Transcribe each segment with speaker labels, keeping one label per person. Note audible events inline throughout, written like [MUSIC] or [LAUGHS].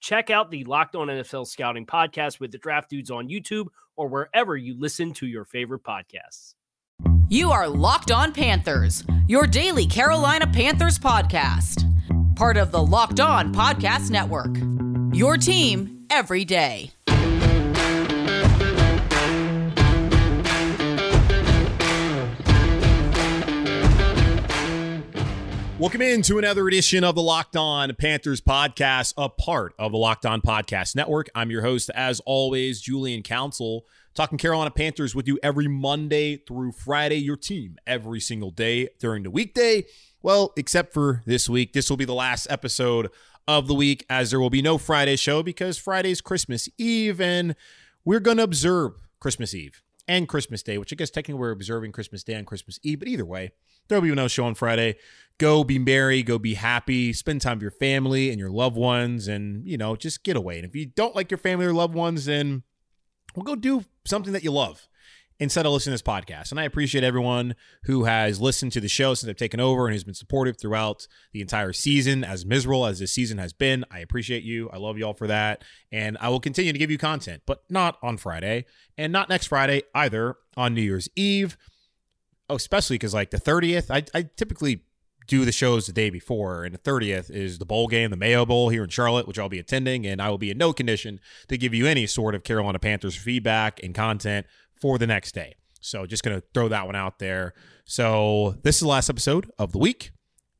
Speaker 1: Check out the Locked On NFL Scouting podcast with the draft dudes on YouTube or wherever you listen to your favorite podcasts.
Speaker 2: You are Locked On Panthers, your daily Carolina Panthers podcast. Part of the Locked On Podcast Network. Your team every day.
Speaker 3: Welcome into another edition of the Locked On Panthers podcast, a part of the Locked On Podcast Network. I'm your host, as always, Julian Council, talking Carolina Panthers with you every Monday through Friday, your team every single day during the weekday. Well, except for this week. This will be the last episode of the week, as there will be no Friday show because Friday's Christmas Eve, and we're going to observe Christmas Eve and Christmas Day, which I guess technically we're observing Christmas Day on Christmas Eve, but either way, there'll be no show on Friday. Go be merry, go be happy, spend time with your family and your loved ones, and you know, just get away. And if you don't like your family or loved ones, then well, go do something that you love instead of listening to this podcast. And I appreciate everyone who has listened to the show since I've taken over and who's been supportive throughout the entire season, as miserable as this season has been. I appreciate you. I love you all for that. And I will continue to give you content, but not on Friday and not next Friday either on New Year's Eve. Oh, especially because like the 30th, I, I typically do the shows the day before, and the 30th is the bowl game, the Mayo Bowl here in Charlotte, which I'll be attending, and I will be in no condition to give you any sort of Carolina Panthers feedback and content for the next day. So just going to throw that one out there. So this is the last episode of the week,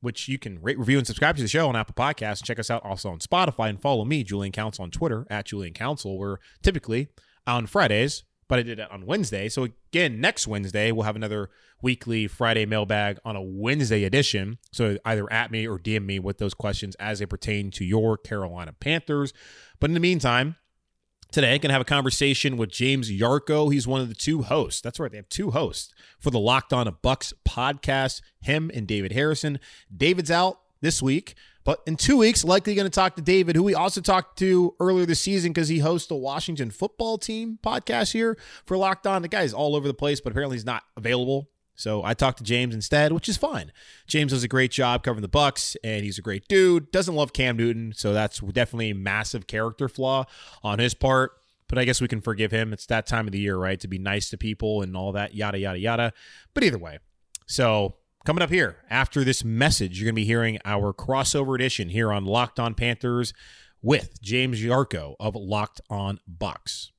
Speaker 3: which you can rate, review, and subscribe to the show on Apple Podcasts. Check us out also on Spotify and follow me, Julian Council, on Twitter at Julian Council. We're typically on Fridays but I did it on Wednesday. So again, next Wednesday we'll have another weekly Friday mailbag on a Wednesday edition. So either at me or DM me with those questions as they pertain to your Carolina Panthers. But in the meantime, today I can have a conversation with James Yarcho. He's one of the two hosts. That's right, they have two hosts for the Locked On Bucs podcast. Him and David Harrison. David's out this week. But in two weeks, likely going to talk to David, who we also talked to earlier this season because he hosts the Washington football team podcast here for Locked On. The guy's all over the place, but apparently he's not available. So I talked to James instead, which is fine. James does a great job covering the Bucs, and he's a great dude. Doesn't love Cam Newton, so that's definitely a massive character flaw on his part. But I guess we can forgive him. It's that time of the year, right? To be nice to people and all that, yada yada yada. But either way, so Coming up here after this message, you're going to be hearing our crossover edition here on Locked On Panthers with James Yarcho of Locked On Bucs.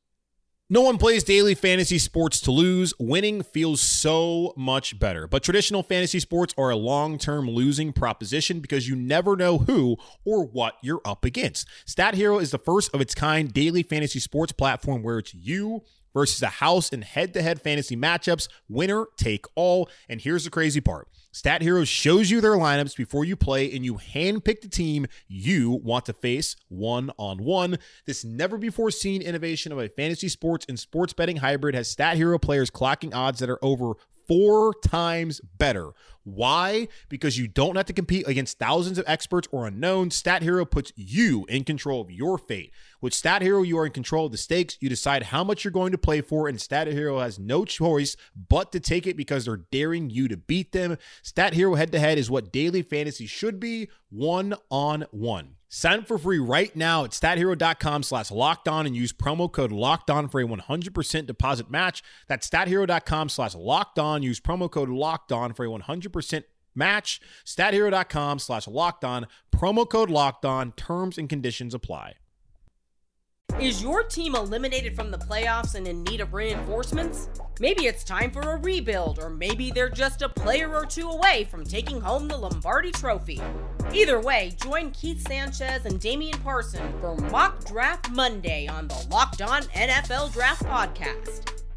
Speaker 3: No one plays daily fantasy sports to lose. Winning feels so much better. But traditional fantasy sports are a long term losing proposition because you never know who or what you're up against. Stat Hero is the first of its kind daily fantasy sports platform where it's you versus a house in head to head fantasy matchups, winner take all. And here's the crazy part Stat Hero shows you their lineups before you play, and you handpick the team you want to face one on one. This never before seen innovation of a fantasy sports and sports betting hybrid has Stat Hero players clocking odds that are over four times better. Why? Because you don't have to compete against thousands of experts or unknowns. Stat Hero puts you in control of your fate. With Stat Hero, you are in control of the stakes. You decide how much you're going to play for, and Stat Hero has no choice but to take it because they're daring you to beat them. Stat Hero head to head is what daily fantasy should be one on one. Sign up for free right now at stathero.com slash locked on and use promo code locked on for a 100% deposit match. That's stathero.com slash locked on. Use promo code locked on for a 100% match. Stathero.com slash locked on. Promo code locked on. Terms and conditions apply.
Speaker 4: Is your team eliminated from the playoffs and in need of reinforcements? Maybe it's time for a rebuild, or maybe they're just a player or two away from taking home the Lombardi Trophy. Either way, join Keith Sanchez and Damian Parson for Mock Draft Monday on the Locked On NFL Draft Podcast.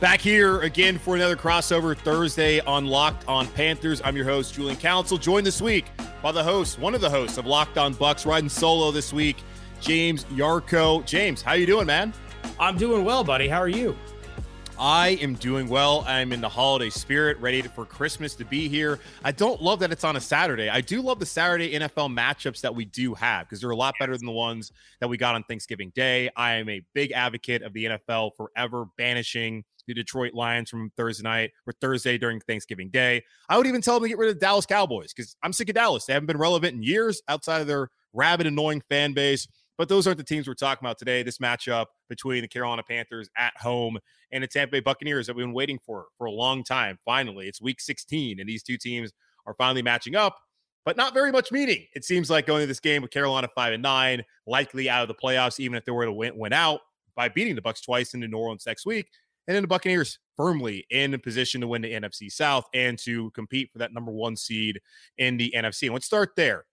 Speaker 3: Back here again for another crossover Thursday on Locked On Panthers. I'm your host, Julian Council, joined this week by the host, one of the hosts of Locked On Bucs, riding solo this week, James Yarcho. James, how you doing, man?
Speaker 5: I'm doing well, buddy. How are you?
Speaker 3: I am doing well. I'm in the holiday spirit, ready for Christmas to be here. I don't love that it's on a Saturday. I do love the Saturday NFL matchups that we do have because they're a lot better than the ones that we got on Thanksgiving Day. I am a big advocate of the NFL forever banishing the Detroit Lions from Thursday night or Thursday during Thanksgiving Day. I would even tell them to get rid of the Dallas Cowboys because I'm sick of Dallas. They haven't been relevant in years outside of their rabid, annoying fan base. But those aren't the teams we're talking about today. This matchup between the Carolina Panthers at home and the Tampa Bay Buccaneers that we've been waiting for for a long time. Finally, it's week 16, and these two teams are finally matching up, but not very much meaning. It seems like going to this game with Carolina five and nine, likely out of the playoffs, even if they were to win, win out by beating the Bucs twice in New Orleans next week. And then the Buccaneers firmly in position to win the NFC South and to compete for that number one seed in the NFC. And let's start there.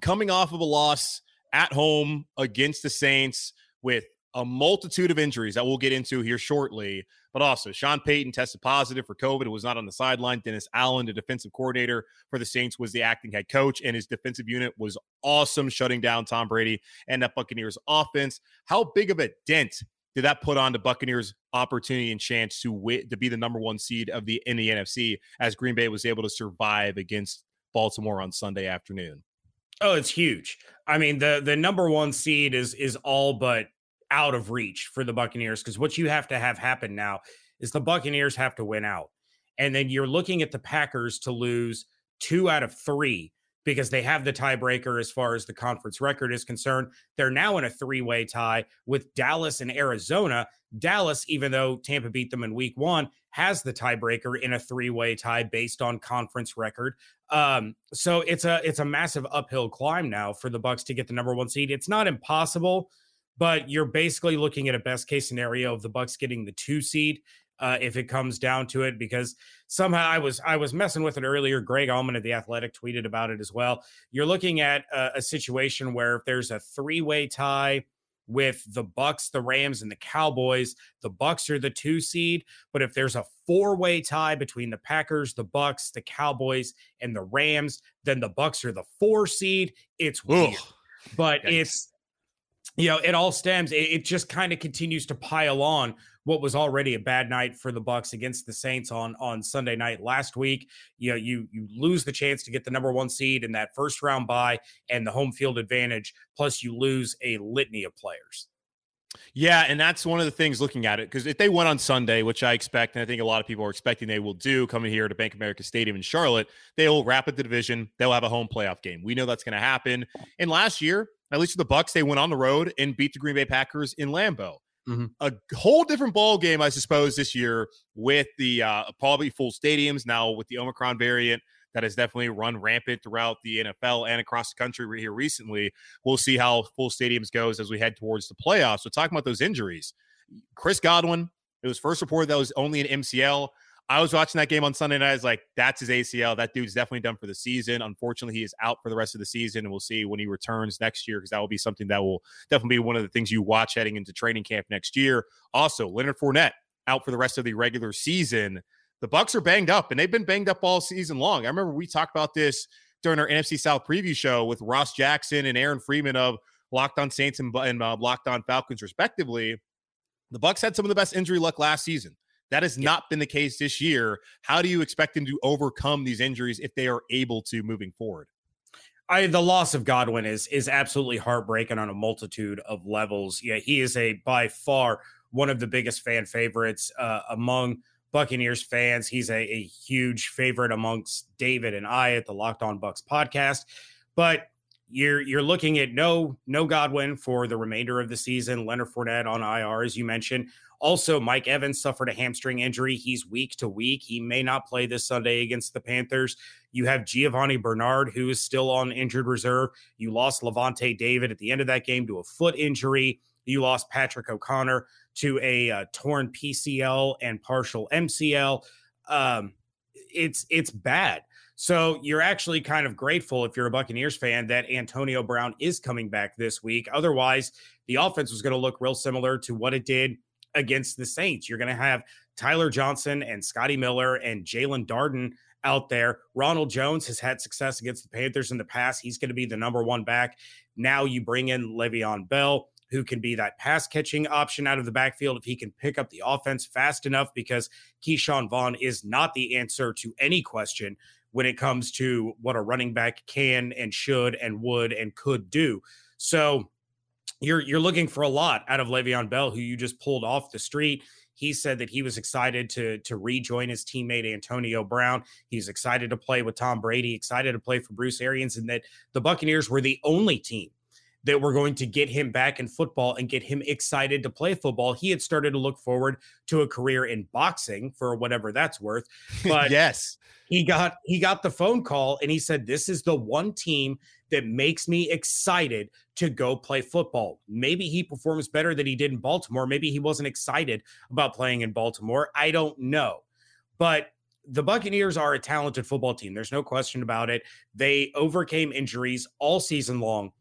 Speaker 3: Coming off of a loss at home against the Saints with a multitude of injuries that we'll get into here shortly. But also, Sean Payton tested positive for COVID. It was not on the sideline. Dennis Allen, the defensive coordinator for the Saints, was the acting head coach, and his defensive unit was awesome, shutting down Tom Brady and that Buccaneers offense. How big of a dent did that put on the Buccaneers' opportunity and chance to win, to be the number one seed of the in the NFC as Green Bay was able to survive against Baltimore on Sunday afternoon?
Speaker 5: Oh, it's huge. I mean, the the number one seed is is all but out of reach for the Buccaneers because what you have to have happen now is the Buccaneers have to win out. And then you're looking at the Packers to lose two out of three because they have the tiebreaker as far as the conference record is concerned. They're now in a three way tie with Dallas and Arizona. Dallas, even though Tampa beat them in week one, has the tiebreaker in a three way tie based on conference record. Um, so it's a it's a massive uphill climb now for the Bucs to get the number one seed. It's not impossible, but you're basically looking at a best case scenario of the Bucs getting the two seed uh, if it comes down to it, because somehow I was I was messing with it earlier. Greg Auman of the Athletic tweeted about it as well. You're looking at a, a situation where if there's a three way tie with the Bucs, the Rams, and the Cowboys, the Bucs are the two seed. But if there's a four way tie between the Packers, the Bucs, the Cowboys, and the Rams, then the Bucs are the four seed. It's weird, Ugh. but Yikes. it's you know it all stems. It, it just kind of continues to pile on what was already a bad night for the Bucs against the Saints on on Sunday night last week. You know, you you lose the chance to get the number one seed in that first round bye and the home field advantage. Plus, you lose a litany of players.
Speaker 3: Yeah, and that's one of the things looking at it because if they went on Sunday, which I expect, and I think a lot of people are expecting they will do, coming here to Bank America Stadium in Charlotte, they'll wrap up the division. They'll have a home playoff game. We know that's going to happen. And last year, at least for the Bucs, they went on the road and beat the Green Bay Packers in Lambeau. Mm-hmm. A whole different ball game, I suppose, this year with the uh, probably full stadiums now with the Omicron variant that has definitely run rampant throughout the NFL and across the country here recently. We'll see how full stadiums goes as we head towards the playoffs. So talking about those injuries, Chris Godwin, it was first reported that was only an MCL. I was watching that game on Sunday night. I was like, that's his ACL. That dude's definitely done for the season. Unfortunately, he is out for the rest of the season, and we'll see when he returns next year because that will be something that will definitely be one of the things you watch heading into training camp next year. Also, Leonard Fournette out for the rest of the regular season. The Bucs are banged up, and they've been banged up all season long. I remember we talked about this during our NFC South preview show with Ross Jackson and Aaron Freeman of Locked On Saints and, and uh, Locked On Falcons, respectively. The Bucs had some of the best injury luck last season. That has yeah. not been the case this year. How do you expect them to overcome these injuries if they are able to moving forward?
Speaker 5: I the loss of Godwin is is absolutely heartbreaking on a multitude of levels. Yeah, he is a by far one of the biggest fan favorites uh, among Buccaneers fans. He's a, a huge favorite amongst David and I at the Locked On Bucs podcast. But you're you're looking at no no Godwin for the remainder of the season. Leonard Fournette on IR, as you mentioned. Also, Mike Evans suffered a hamstring injury. He's week to week. He may not play this Sunday against the Panthers. You have Giovani Bernard, who is still on injured reserve. You lost Lavonte David at the end of that game to a foot injury. You lost Patrick O'Connor to a uh, torn PCL and partial MCL. Um, it's it's bad. So you're actually kind of grateful if you're a Buccaneers fan that Antonio Brown is coming back this week. Otherwise, the offense was going to look real similar to what it did against the Saints. You're going to have Tyler Johnson and Scotty Miller and Jaelon Darden out there. Ronald Jones has had success against the Panthers in the past. He's going to be the number one back. Now you bring in Le'Veon Bell who can be that pass catching option out of the backfield if he can pick up the offense fast enough because Ke'Shawn Vaughn is not the answer to any question when it comes to what a running back can and should and would and could do. So you're you're looking for a lot out of Le'Veon Bell, who you just pulled off the street. He said that he was excited to to rejoin his teammate Antonio Brown. He's excited to play with Tom Brady, excited to play for Bruce Arians, and that the Buccaneers were the only team that were going to get him back in football and get him excited to play football. He had started to look forward to a career in boxing for whatever that's worth. [LAUGHS] But
Speaker 3: yes,
Speaker 5: he got he got the phone call and he said this is the one team that makes me excited to go play football. Maybe he performs better than he did in Baltimore. Maybe he wasn't excited about playing in Baltimore. I don't know. But the Buccaneers are a talented football team. There's no question about it. They overcame injuries all season long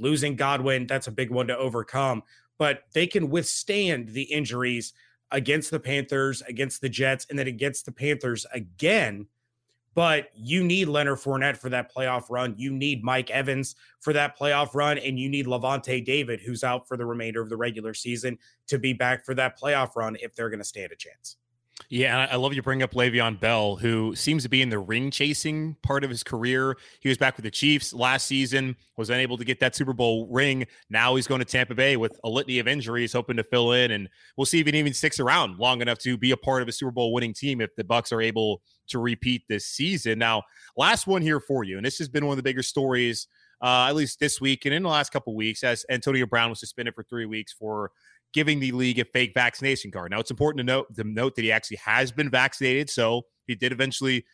Speaker 5: losing Godwin, that's a big one to overcome, but they can withstand the injuries against the Panthers, against the Jets, and then against the Panthers again. But you need Leonard Fournette for that playoff run. You need Mike Evans for that playoff run. And you need Lavonte David, who's out for the remainder of the regular season, to be back for that playoff run if they're going to stand a chance.
Speaker 3: Yeah, I love you bring up Le'Veon Bell, who seems to be in the ring chasing part of his career. He was back with the Chiefs last season, was unable to get that Super Bowl ring. Now he's going to Tampa Bay with a litany of injuries, hoping to fill in, and we'll see if he even sticks around long enough to be a part of a Super Bowl winning team if the Bucs are able to repeat this season. Now, last one here for you, and this has been one of the bigger stories. Uh, at least this week and in the last couple weeks, as Antonio Brown was suspended for three weeks for giving the league a fake vaccination card. Now, it's important to note to note that he actually has been vaccinated, so he did eventually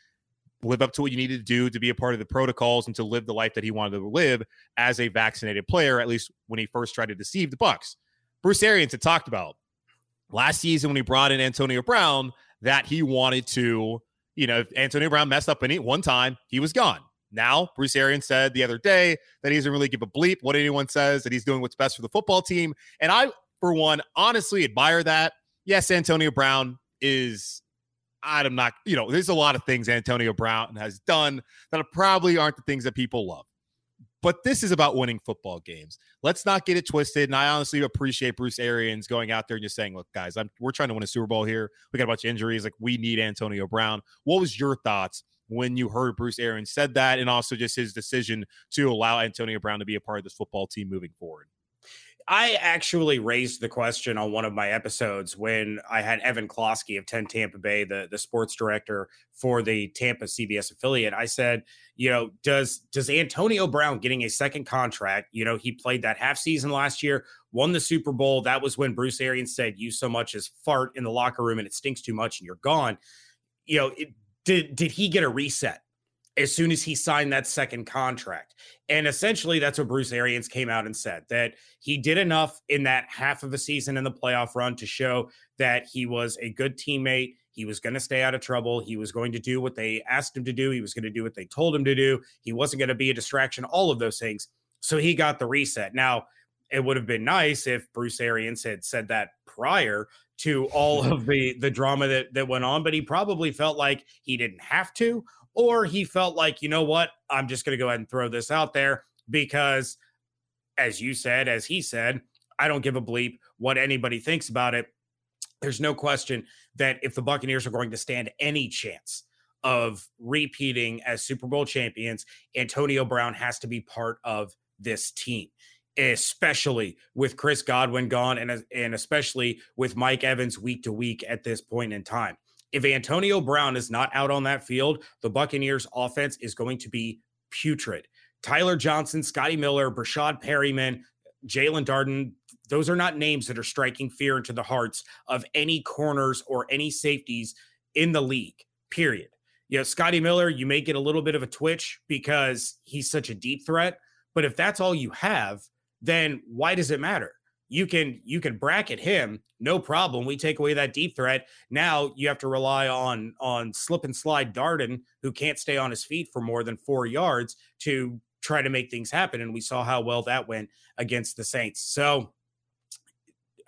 Speaker 3: live up to what you needed to do to be a part of the protocols and to live the life that he wanted to live as a vaccinated player. At least when he first tried to deceive the Bucs, Bruce Arians had talked about last season when he brought in Antonio Brown that he wanted to, you know, if Antonio Brown messed up any one time, he was gone. Now, Bruce Arians said the other day that he doesn't really give a bleep what anyone says, that he's doing what's best for the football team. And I for one, honestly admire that. Yes, Antonio Brown is I'm not, you know, there's a lot of things Antonio Brown has done that probably aren't the things that people love. But this is about winning football games. Let's not get it twisted. And I honestly appreciate Bruce Arians going out there and just saying, look, guys, I'm, we're trying to win a Super Bowl here. We got a bunch of injuries. Like, we need Antonio Brown. What was your thoughts when you heard Bruce Arians said that and also just his decision to allow Antonio Brown to be a part of this football team moving forward?
Speaker 5: I actually raised the question on one of my episodes when I had Evan Closky of 10 Tampa Bay, the, the sports director for the Tampa CBS affiliate. I said, you know, does does Antonio Brown getting a second contract, you know, he played that half season last year, won the Super Bowl. That was when Bruce Arians said, you so much as fart in the locker room and it stinks too much and you're gone. You know, it, did did he get a reset? As soon as he signed that second contract. And essentially, that's what Bruce Arians came out and said that he did enough in that half of a season in the playoff run to show that he was a good teammate. He was going to stay out of trouble. He was going to do what they asked him to do. He was going to do what they told him to do. He wasn't going to be a distraction, all of those things. So he got the reset. Now, it would have been nice if Bruce Arians had said that prior to all [LAUGHS] of the the drama that that went on, but he probably felt like he didn't have to, or he felt like, you know what, I'm just going to go ahead and throw this out there because, as you said, as he said, I don't give a bleep what anybody thinks about it. There's no question that if the Buccaneers are going to stand any chance of repeating as Super Bowl champions, Antonio Brown has to be part of this team, especially with Chris Godwin gone and, and especially with Mike Evans week to week at this point in time. If Antonio Brown is not out on that field, the Buccaneers offense is going to be putrid. Tyler Johnson, Scotty Miller, Breshad Perriman, Jaelon Darden, those are not names that are striking fear into the hearts of any corners or any safeties in the league, period. You know, Scotty Miller, you may get a little bit of a twitch because he's such a deep threat. But if that's all you have, then why does it matter? You can you can bracket him, no problem. We take away that deep threat. Now you have to rely on on slip and slide Darden, who can't stay on his feet for more than four yards to try to make things happen. And we saw how well that went against the Saints. So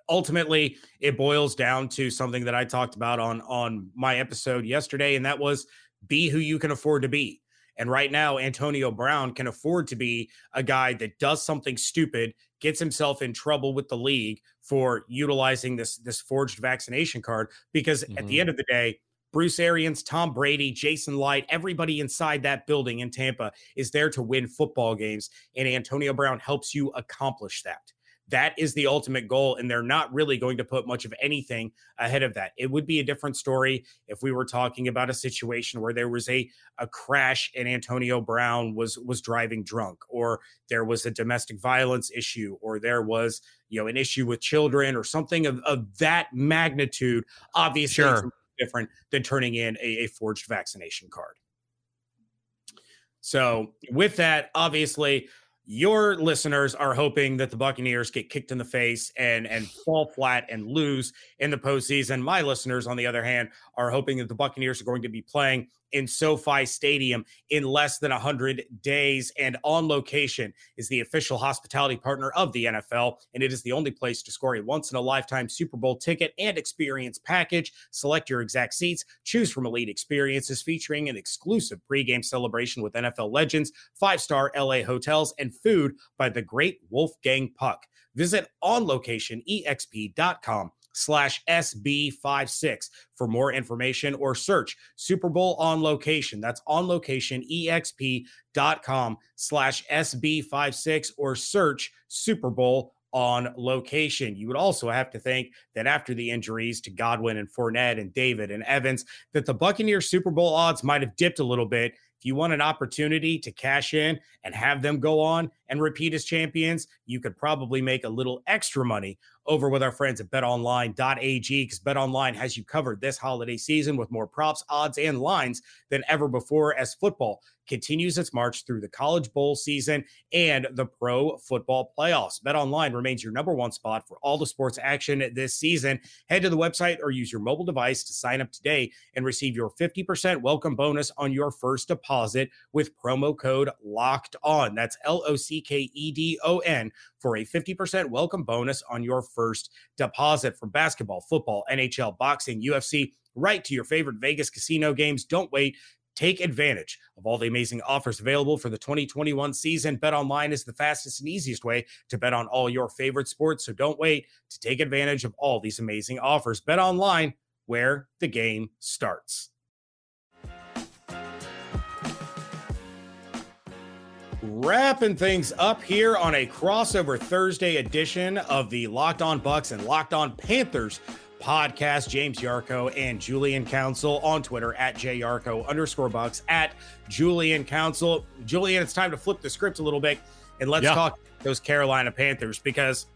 Speaker 5: ultimately it boils down to something that I talked about on on my episode yesterday, and that was be who you can afford to be. And right now, Antonio Brown can afford to be a guy that does something stupid, gets himself in trouble with the league for utilizing this this forged vaccination card. Because mm-hmm. at the mm-hmm. end of the day, Bruce Arians, Tom Brady, Jason Licht, everybody inside that building in Tampa is there to win football games. And Antonio Brown helps you accomplish that. That is the ultimate goal. And they're not really going to put much of anything ahead of that. It would be a different story if we were talking about a situation where there was a, a crash and Antonio Brown was was driving drunk, or there was a domestic violence issue, or there was, you know, an issue with children or something of, of that magnitude. Obviously, sure. different than turning in a, a forged vaccination card. So, with that, obviously, your listeners are hoping that the Buccaneers get kicked in the face and and [SIGHS] fall flat and lose in the postseason. My listeners, on the other hand, are hoping that the Buccaneers are going to be playing in SoFi Stadium in less than 100 days. And On Location is the official hospitality partner of the NFL, and it is the only place to score a once in a lifetime Super Bowl ticket and experience package. Select your exact seats, choose from elite experiences featuring an exclusive pregame celebration with NFL legends, five star LA hotels, and food by the great Wolfgang Puck. Visit onlocationexp.com slash SB56 for more information or search Super Bowl on location. That's on location, exp.com slash SB56 or search Super Bowl on location. You would also have to think that after the injuries to Godwin and Fournette and David and Evans, that the Buccaneers Super Bowl odds might have dipped a little bit. If you want an opportunity to cash in and have them go on and repeat as champions, you could probably make a little extra money over with our friends at betonline.ag because betonline has you covered this holiday season with more props, odds, and lines than ever before as football continues its march through the college bowl season and the pro football playoffs. BetOnline remains your number one spot for all the sports action this season. Head to the website or use your mobile device to sign up today and receive your 50% welcome bonus on your first deposit with promo code locked on. That's L O C K E D O N for a 50% welcome bonus on your first deposit from basketball, football, NHL, boxing, UFC, right to your favorite Vegas casino games. Don't wait. Take advantage of all the amazing offers available for the 2021 season. Bet online is the fastest and easiest way to bet on all your favorite sports. So don't wait to take advantage of all these amazing offers. Bet online where the game starts. Wrapping things up here on a crossover Thursday edition of the Locked On Bucs and Locked On Panthers podcast. James Yarcho and Julian Council on Twitter at JYarcho underscore Bucs at Julian Council. Julian, it's time to flip the script a little bit and let's yeah. talk those Carolina Panthers because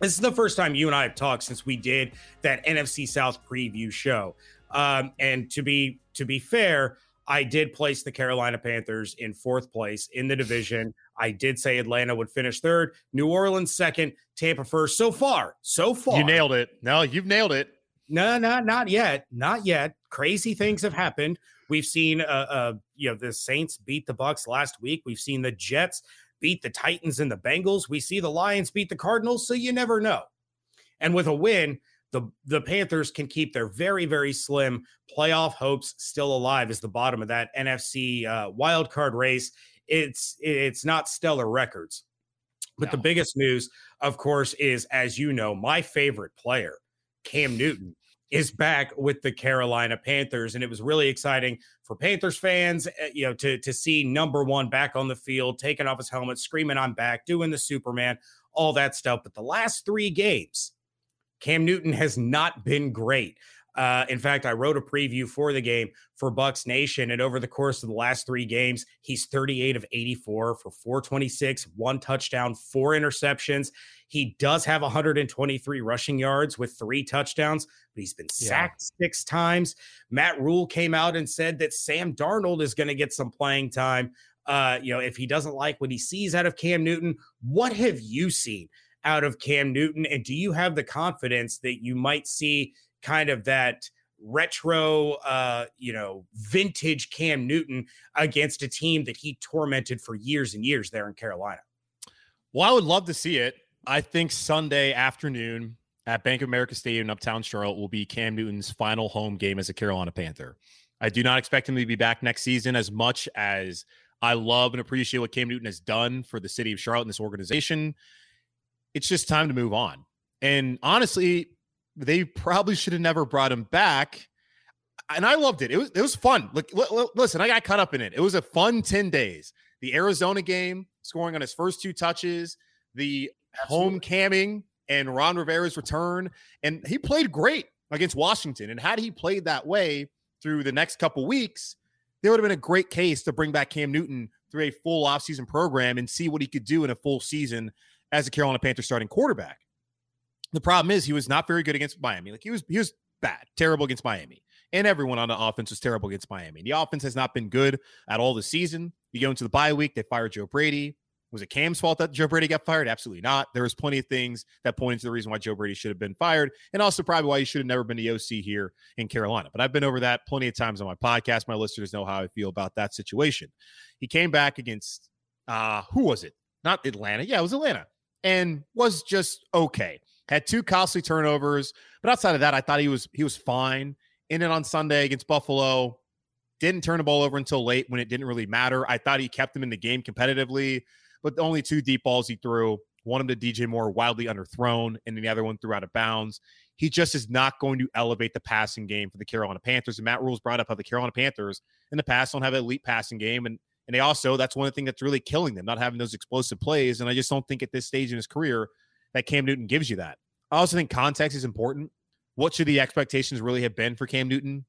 Speaker 5: this is the first time you and I have talked since we did that NFC South preview show. Um, and to be to be fair, I did place the Carolina Panthers in fourth place in the division. I did say Atlanta would finish third, New Orleans second, Tampa first. So far, so far.
Speaker 3: You nailed it. No, you've nailed it.
Speaker 5: No, not not yet. Not yet. Crazy things have happened. We've seen uh, uh you know the Saints beat the Bucs last week. We've seen the Jets beat the Titans and the Bengals. We see the Lions beat the Cardinals, so you never know. And with a win, the the Panthers can keep their very very slim playoff hopes still alive as the bottom of that NFC uh, wild card race. It's it's not stellar records, but no. the biggest news, of course, is as you know, my favorite player, Cam Newton, is back with the Carolina Panthers, and it was really exciting for Panthers fans, eh, you know, to to see number one back on the field, taking off his helmet, screaming, "I'm back!" doing the Superman, all that stuff. But the last three games Cam Newton has not been great. Uh, in fact, I wrote a preview for the game for Bucs Nation, and over the course of the last three games, he's 38 of 84 for 426, one touchdown, four interceptions. He does have 123 rushing yards with three touchdowns, but he's been sacked yeah. six times. Matt Rhule came out and said that Sam Darnold is going to get some playing time. Uh, you know, if he doesn't like what he sees out of Cam Newton, what have you seen out of Cam Newton? And do you have the confidence that you might see kind of that retro, uh, you know, vintage Cam Newton against a team that he tormented for years and years there in Carolina?
Speaker 3: Well, I would love to see it. I think Sunday afternoon at Bank of America Stadium, in Uptown Charlotte, will be Cam Newton's final home game as a Carolina Panther. I do not expect him to be back next season as much as I love and appreciate what Cam Newton has done for the city of Charlotte and this organization. It's just time to move on. And honestly, they probably should have never brought him back. And I loved it. It was it was fun. Look, listen, I got caught up in it. It was a fun 10 days. The Arizona game, scoring on his first two touches, the Absolutely. home camming and Ron Rivera's return. And he played great against Washington. And had he played that way through the next couple weeks, there would have been a great case to bring back Cam Newton through a full offseason program and see what he could do in a full season as a Carolina Panther starting quarterback. The problem is he was not very good against Miami. Like he was he was bad, terrible against Miami. And everyone on the offense was terrible against Miami. The offense has not been good at all this season. You go into the bye week, they fired Joe Brady. Was it Cam's fault that Joe Brady got fired? Absolutely not. There was plenty of things that pointed to the reason why Joe Brady should have been fired, and also probably why he should have never been the OC here in Carolina. But I've been over that plenty of times on my podcast. My listeners know how I feel about that situation. He came back against uh who was it? Not Atlanta. Yeah, it was Atlanta, and was just okay. Had two costly turnovers, but outside of that, I thought he was he was fine. In it on Sunday against Buffalo, didn't turn the ball over until late when it didn't really matter. I thought he kept him in the game competitively but the only two deep balls he threw, one of them to DJ Moore, wildly underthrown, and the other one threw out of bounds. He just is not going to elevate the passing game for the Carolina Panthers. And Matt Rhule's brought up how the Carolina Panthers in the past don't have an elite passing game. And and they also, that's one of the things that's really killing them, not having those explosive plays. And I just don't think at this stage in his career that Cam Newton gives you that. I also think context is important. What should the expectations really have been for Cam Newton?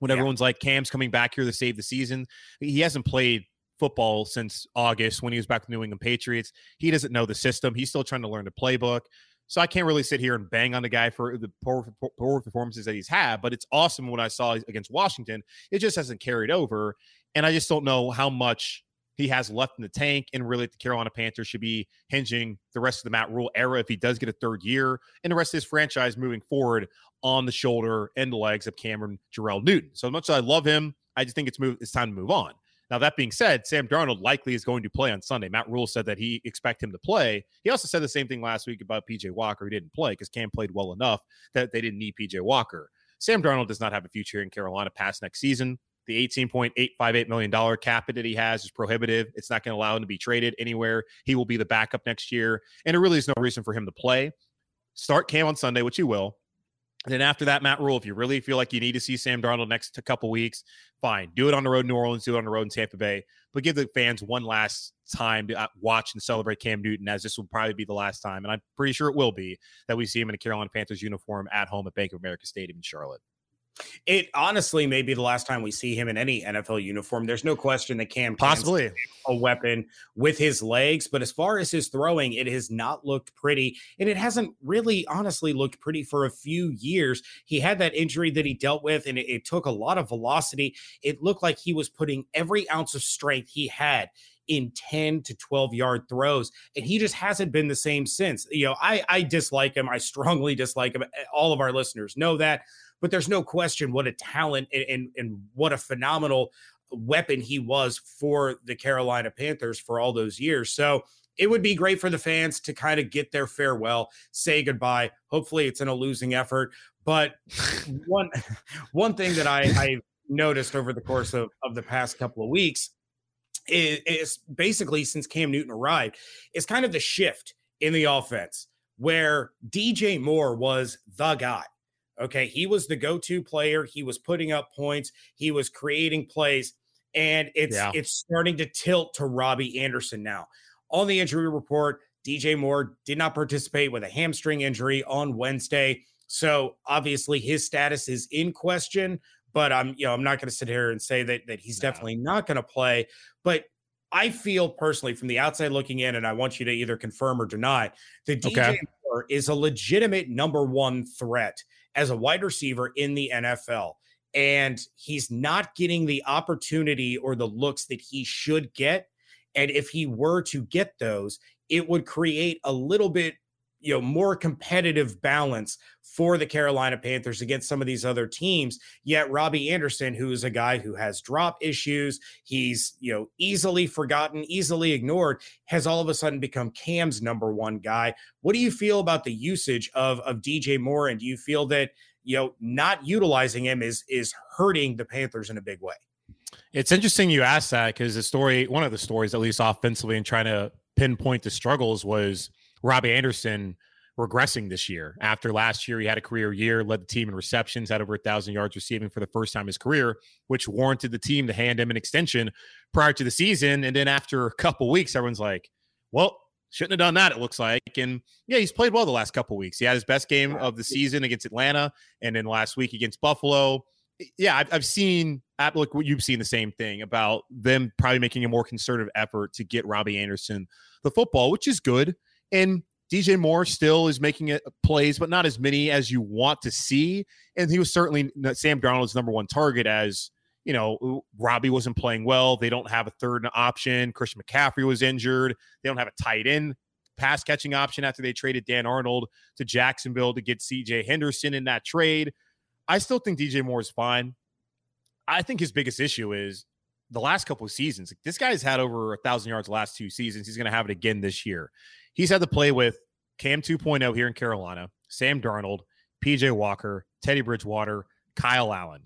Speaker 3: When yeah. everyone's like, Cam's coming back here to save the season. He hasn't played football since August when he was back with the New England Patriots. He doesn't know the system. He's still trying to learn the playbook. So I can't really sit here and bang on the guy for the poor, poor performances that he's had, but it's awesome what I saw against Washington. It just hasn't carried over. And I just don't know how much he has left in the tank. And really, the Carolina Panthers should be hinging the rest of the Matt Rhule era if he does get a third year and the rest of his franchise moving forward on the shoulder and the legs of Cameron Jerrell Newton. So much as I love him, I just think it's move, it's time to move on. Now, that being said, Sam Darnold likely is going to play on Sunday. Matt Rhule said that he expect him to play. He also said the same thing last week about PJ Walker. He didn't play because Cam played well enough that they didn't need PJ Walker. Sam Darnold does not have a future in Carolina past next season. The $18.858 million cap that he has is prohibitive. It's not going to allow him to be traded anywhere. He will be the backup next year. And there really is no reason for him to play. Start Cam on Sunday, which he will. Then after that, Matt Rhule, if you really feel like you need to see Sam Darnold next couple weeks, fine. Do it on the road in New Orleans, do it on the road in Tampa Bay, but give the fans one last time to uh, watch and celebrate Cam Newton, as this will probably be the last time, and I'm pretty sure it will be, that we see him in a Carolina Panthers uniform at home at Bank of America Stadium in Charlotte.
Speaker 5: It honestly may be the last time we see him in any NFL uniform. There's no question that Cam
Speaker 3: possibly
Speaker 5: a weapon with his legs, but as far as his throwing, it has not looked pretty, and it hasn't really honestly looked pretty for a few years. He had that injury that he dealt with, and it, it took a lot of velocity. It looked like he was putting every ounce of strength he had in 10 to 12 yard throws and he just hasn't been the same since you know i i dislike him i strongly dislike him all of our listeners know that but there's no question what a talent and, and, and what a phenomenal weapon he was for the Carolina Panthers for all those years. So it would be great for the fans to kind of get their farewell, say goodbye. Hopefully, it's in a losing effort. But [LAUGHS] one one thing that I, I noticed over the course of, of the past couple of weeks is, is basically since Cam Newton arrived, is kind of the shift in the offense where DJ Moore was the guy. Okay. He was the go to player. He was putting up points, he was creating plays, and it's yeah. it's starting to tilt to Robbie Anderson now. On the injury report, DJ Moore did not participate with a hamstring injury on Wednesday. So obviously his status is in question, but I'm you know I'm not going to sit here and say that that he's no. definitely not going to play. But I feel personally from the outside looking in, and I want you to either confirm or deny that DJ okay. Moore is a legitimate number one threat as a wide receiver in the NFL. And he's not getting the opportunity or the looks that he should get. And if he were to get those, it would create a little bit you know more competitive balance for the Carolina Panthers against some of these other teams. Yet Robbie Anderson, who is a guy who has drop issues, he's you know easily forgotten, easily ignored, has all of a sudden become Cam's number one guy. What do you feel about the usage of of DJ Moore, and do you feel that you know not utilizing him is is hurting the Panthers in a big way?
Speaker 3: It's interesting you asked that because the story, one of the stories, at least offensively, and trying to pinpoint the struggles was Robbie Anderson regressing this year. After last year, he had a career year, led the team in receptions, had over a thousand yards receiving for the first time in his career, which warranted the team to hand him an extension prior to the season. And then after a couple weeks, everyone's like, "Well, shouldn't have done that." It looks like, and yeah, he's played well the last couple weeks. He had his best game of the season against Atlanta, and then last week against Buffalo. Yeah, I've, I've seen. Look, you've seen the same thing about them probably making a more concerted effort to get Robbie Anderson the football, which is good. And DJ Moore still is making it plays, but not as many as you want to see. And he was certainly Sam Darnold's number one target as you know, Robbie wasn't playing well. They don't have a third option. Christian McCaffrey was injured. They don't have a tight end pass catching option after they traded Dan Arnold to Jacksonville to get CJ Henderson in that trade. I still think DJ Moore is fine. I think his biggest issue is the last couple of seasons. This guy's had over a thousand yards last two seasons. He's going to have it again this year he's had to play with Cam 2.0 here in Carolina, Sam Darnold, PJ Walker, Teddy Bridgewater, Kyle Allen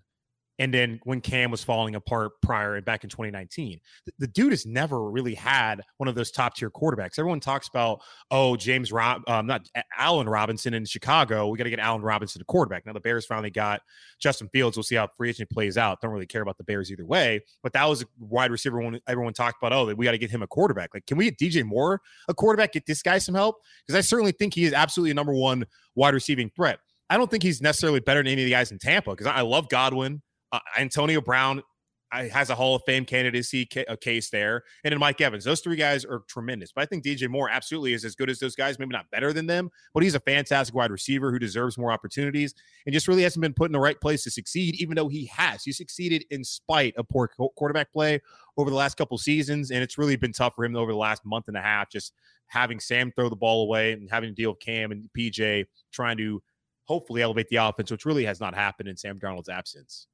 Speaker 3: and then when Cam was falling apart prior and back in 2019. The, the, dude has never really had one of those top tier quarterbacks. Everyone talks about, oh, James Rob, um, not Allen Robinson in Chicago. We got to get Allen Robinson to quarterback. Now the Bears finally got Justin Fields. We'll see how free agent plays out. Don't really care about the Bears either way. But that was a wide receiver when everyone talked about, oh, we got to get him a quarterback. Like, can we get DJ Moore a quarterback? Get this guy some help because I certainly think he is absolutely a number one wide receiving threat. I don't think he's necessarily better than any of the guys in Tampa because I love Godwin. Uh, Antonio Brown has a Hall of Fame candidacy ca- case there, and then Mike Evans. Those three guys are tremendous. But I think DJ Moore absolutely is as good as those guys. Maybe not better than them, but he's a fantastic wide receiver who deserves more opportunities and just really hasn't been put in the right place to succeed. Even though he has, he succeeded in spite of poor quarterback play over the last couple seasons, and it's really been tough for him over the last month and a half. Just having Sam throw the ball away and having to deal with Cam and PJ trying to hopefully elevate the offense, which really has not happened in Sam Darnold's absence.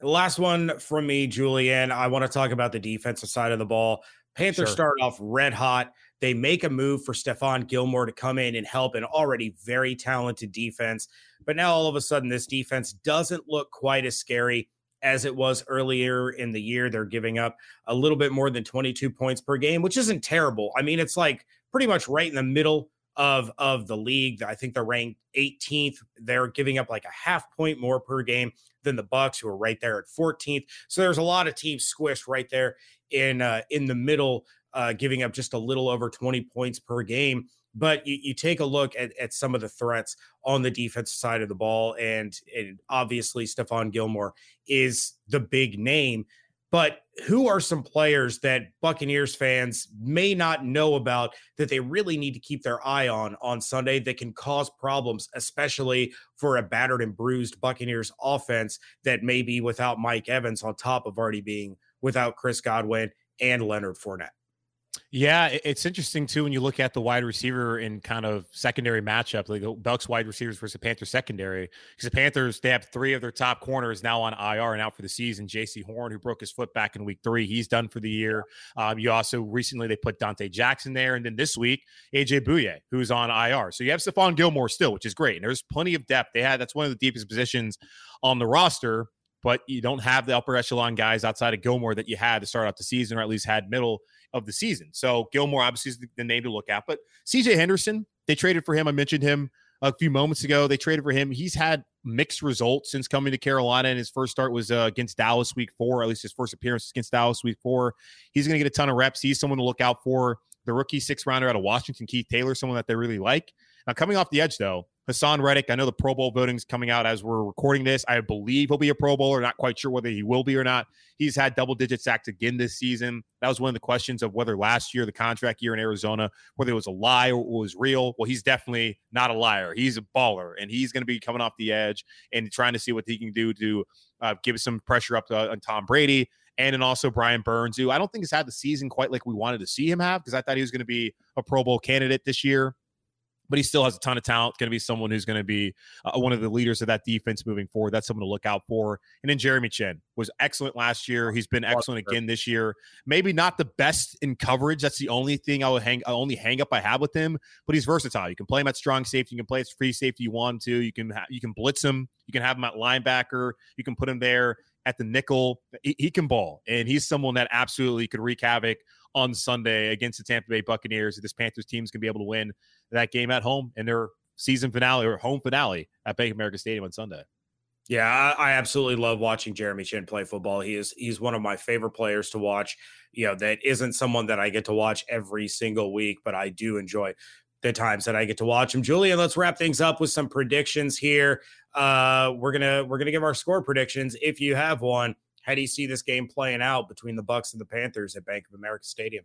Speaker 5: Last one from me, Julian. I want to talk about the defensive side of the ball. Panthers sure. start off red hot. They make a move for Stephon Gilmore to come in and help an already very talented defense. But now all of a sudden, this defense doesn't look quite as scary as it was earlier in the year. They're giving up a little bit more than 22 points per game, which isn't terrible. I mean, it's like pretty much right in the middle of of the league. I think they're ranked 18th. They're giving up like a half point more per game than the Bucs, who are right there at 14th. So there's a lot of teams squished right there in uh, in the middle, uh, giving up just a little over 20 points per game. But you, you take a look at, at some of the threats on the defensive side of the ball, and, and obviously Stephon Gilmore is the big name. But who are some players that Buccaneers fans may not know about that they really need to keep their eye on on Sunday that can cause problems, especially for a battered and bruised Buccaneers offense that may be without Mike Evans on top of already being without Chris Godwin and Leonard Fournette?
Speaker 3: Yeah, it's interesting too when you look at the wide receiver in kind of secondary matchup, like the Bucs wide receivers versus the Panthers secondary. Because the Panthers, they have three of their top corners now on IR and out for the season. Jaycee Horn, who broke his foot back in week three, he's done for the year. Um, you also recently they put Donte Jackson there, and then this week AJ Bouye, who's on IR. So you have Stephon Gilmore still, which is great. And there's plenty of depth. They had that's one of the deepest positions on the roster but you don't have the upper echelon guys outside of Gilmore that you had to start out the season, or at least had middle of the season. So Gilmore obviously is the name to look at. But CJ Henderson, they traded for him. I mentioned him a few moments ago. They traded for him. He's had mixed results since coming to Carolina, and his first start was uh, against Dallas week four, at least his first appearance against Dallas week four. He's going to get a ton of reps. He's someone to look out for. The rookie six rounder out of Washington, Keith Taylor, someone that they really like. Now, coming off the edge, though, Haason Reddick, I know the Pro Bowl voting's coming out as we're recording this. I believe he'll be a Pro Bowler. Not quite sure whether he will be or not. He's had double digit sacks again this season. That was one of the questions of whether last year, the contract year in Arizona, whether it was a lie or was real. Well, he's definitely not a liar. He's a baller, and he's going to be coming off the edge and trying to see what he can do to uh, give some pressure up to, on Tom Brady. And then also Brian Burns, who I don't think has had the season quite like we wanted to see him have because I thought he was going to be a Pro Bowl candidate this year but he still has a ton of talent. Going to be someone who's going to be uh, one of the leaders of that defense moving forward. That's someone to look out for. And then Jeremy Chinn was excellent last year. He's been excellent again this year. Maybe not the best in coverage. That's the only thing I would hang, only hang up I have with him. But he's versatile. You can play him at strong safety. You can play at free safety you want to. You can ha- you can blitz him. You can have him at linebacker. You can put him there at the nickel. He, he can ball, and he's someone that absolutely could wreak havoc on Sunday against the Tampa Bay Buccaneers. This Panthers team is going to be able to win that game at home in their season finale or home finale at Bank America Stadium on Sunday.
Speaker 5: Yeah, I, I, absolutely love watching Jeremy Chinn play football. He is he's one of my favorite players to watch. You know, that isn't someone that I get to watch every single week, but I do enjoy the times that I get to watch him. Julian, let's wrap things up with some predictions here. Uh, we're gonna we're gonna give our score predictions if you have one. How do you see this game playing out between the Bucs and the Panthers at Bank of America Stadium?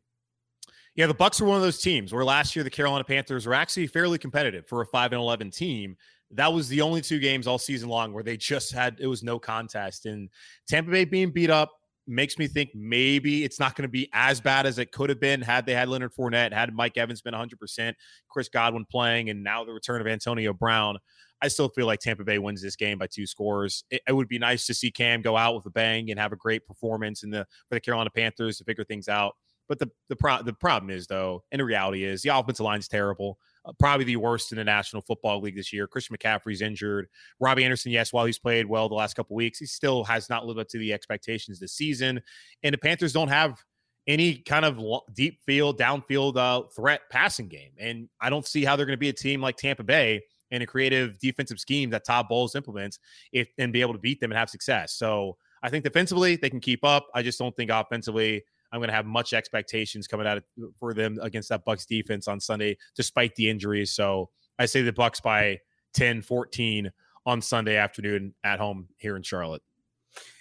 Speaker 3: Yeah, the Bucs were one of those teams where last year the Carolina Panthers were actually fairly competitive for a 5 and 11 team. That was the only two games all season long where they just had it was no contest and Tampa Bay being beat up makes me think maybe it's not going to be as bad as it could have been had they had Leonard Fournette, had Mike Evans been 100%, Chris Godwin playing, and now the return of Antonio Brown. I still feel like Tampa Bay wins this game by two scores. It, it, would be nice to see Cam go out with a bang and have a great performance in the for the Carolina Panthers to figure things out. But the the, pro- the problem is though, and the reality is the offensive line is terrible. Uh, probably the worst in the National Football League this year. Christian McCaffrey's injured. Robbie Anderson, yes, while he's played well the last couple weeks, he still has not lived up to the expectations this season. And the Panthers don't have any kind of deep field, downfield uh, threat passing game. And I don't see how they're going to be a team like Tampa Bay and a creative defensive scheme that Todd Bowles implements if and be able to beat them and have success. So I think defensively they can keep up. I just don't think offensively I'm going to have much expectations coming out of, for them against that Bucs defense on Sunday, despite the injuries. So I say the Bucs by 10, 14 on Sunday afternoon at home here in Charlotte.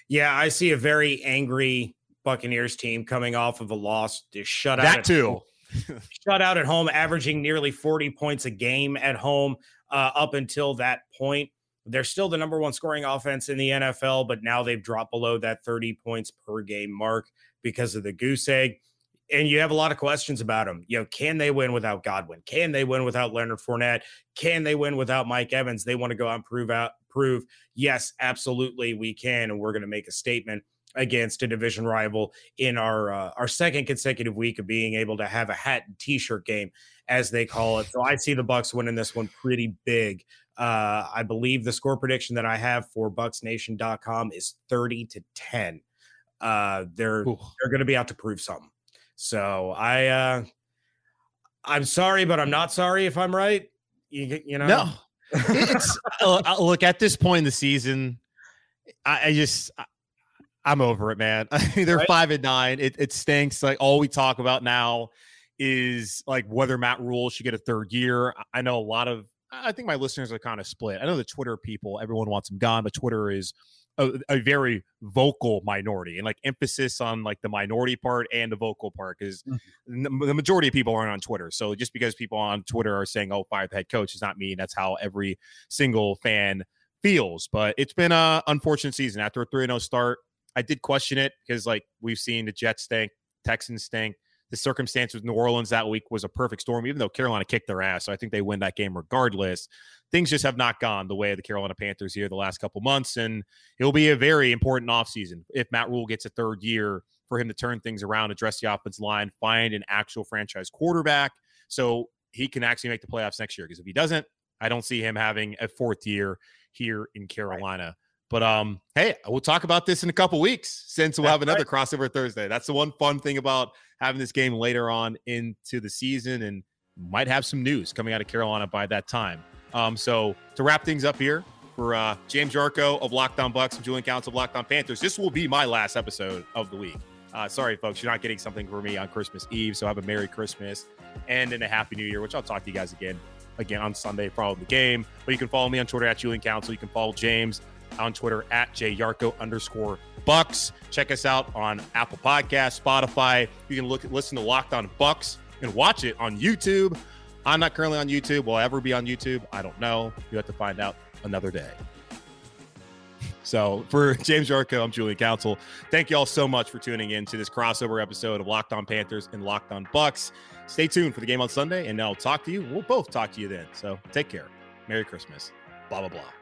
Speaker 5: Yeah, I see a very angry Buccaneers team coming off of a loss to shut out.
Speaker 3: That too.
Speaker 5: shut out at home, averaging nearly 40 points a game at home uh, up until that point. They're still the number one scoring offense in the NFL, but now they've dropped below that 30 points per game mark because of the goose egg. And you have a lot of questions about them. You know, can they win without Godwin? Can they win without Leonard Fournette? Can they win without Mike Evans? They want to go out and prove out, prove, yes, absolutely, we can. And we're going to make a statement against a division rival in our uh, our second consecutive week of being able to have a hat and t-shirt game as they call it. So I see the Bucs winning this one pretty big. Uh, I believe the score prediction that I have for bucsnation.com is 30 to 10. Uh, they're Ooh. they're going to be out to prove something. So I uh, I'm sorry, but I'm not sorry if I'm right. You, you know,
Speaker 3: no. [LAUGHS] it's uh, uh, look at this point in the season. I, I just I, I'm over it, man. I [LAUGHS] mean, they're right? five and nine. It, it stinks. Like all we talk about now is like whether Matt Rhule should get a third year. I know a lot of, I think my listeners are kind of split. I know the Twitter people, everyone wants him gone, but Twitter is a, a, very vocal minority and like emphasis on like the minority part and the vocal part because mm-hmm. the majority of people aren't on Twitter. So just because people on Twitter are saying, oh, fire the head coach does not mean that's how every single fan feels. But it's been a unfortunate season after a 3 0 start. I did question it because like we've seen the Jets stink, Texans stink the circumstance with New Orleans that week was a perfect storm, even though Carolina kicked their ass. So I think they win that game regardless. Things just have not gone the way of the Carolina Panthers here the last couple months. And it'll be a very important offseason if Matt Rhule gets a third year for him to turn things around, address the offense line, find an actual franchise quarterback so he can actually make the playoffs next year. Because if he doesn't, I don't see him having a fourth year here in Carolina. But um, hey, we'll talk about this in a couple weeks since we'll That's have another right. crossover Thursday. That's the one fun thing about having this game later on into the season, and might have some news coming out of Carolina by that time. Um, so to wrap things up here for uh, James Yarcho of Locked On Bucs and Julian Council of Locked On Panthers, this will be my last episode of the week. Uh, sorry, folks, you're not getting something for me on Christmas Eve. So have a Merry Christmas and then a Happy New Year, which I'll talk to you guys again again on Sunday following the game. But you can follow me on Twitter at Julian Council. You can follow James on Twitter at jyarcho underscore bucks. Check us out on Apple Podcast, Spotify. You can look listen to Locked On Bucs and watch it on YouTube. I'm not currently on YouTube. Will I ever be on YouTube? I don't know. You have to find out another day. So for [LAUGHS] James Yarcho, I'm Julian Council. Thank you all so much for tuning in to this crossover episode of Locked On Panthers and Locked On Bucs. Stay tuned for the game on Sunday, and I'll talk to you. We'll both talk to you then. So take care. Merry Christmas. Blah blah blah.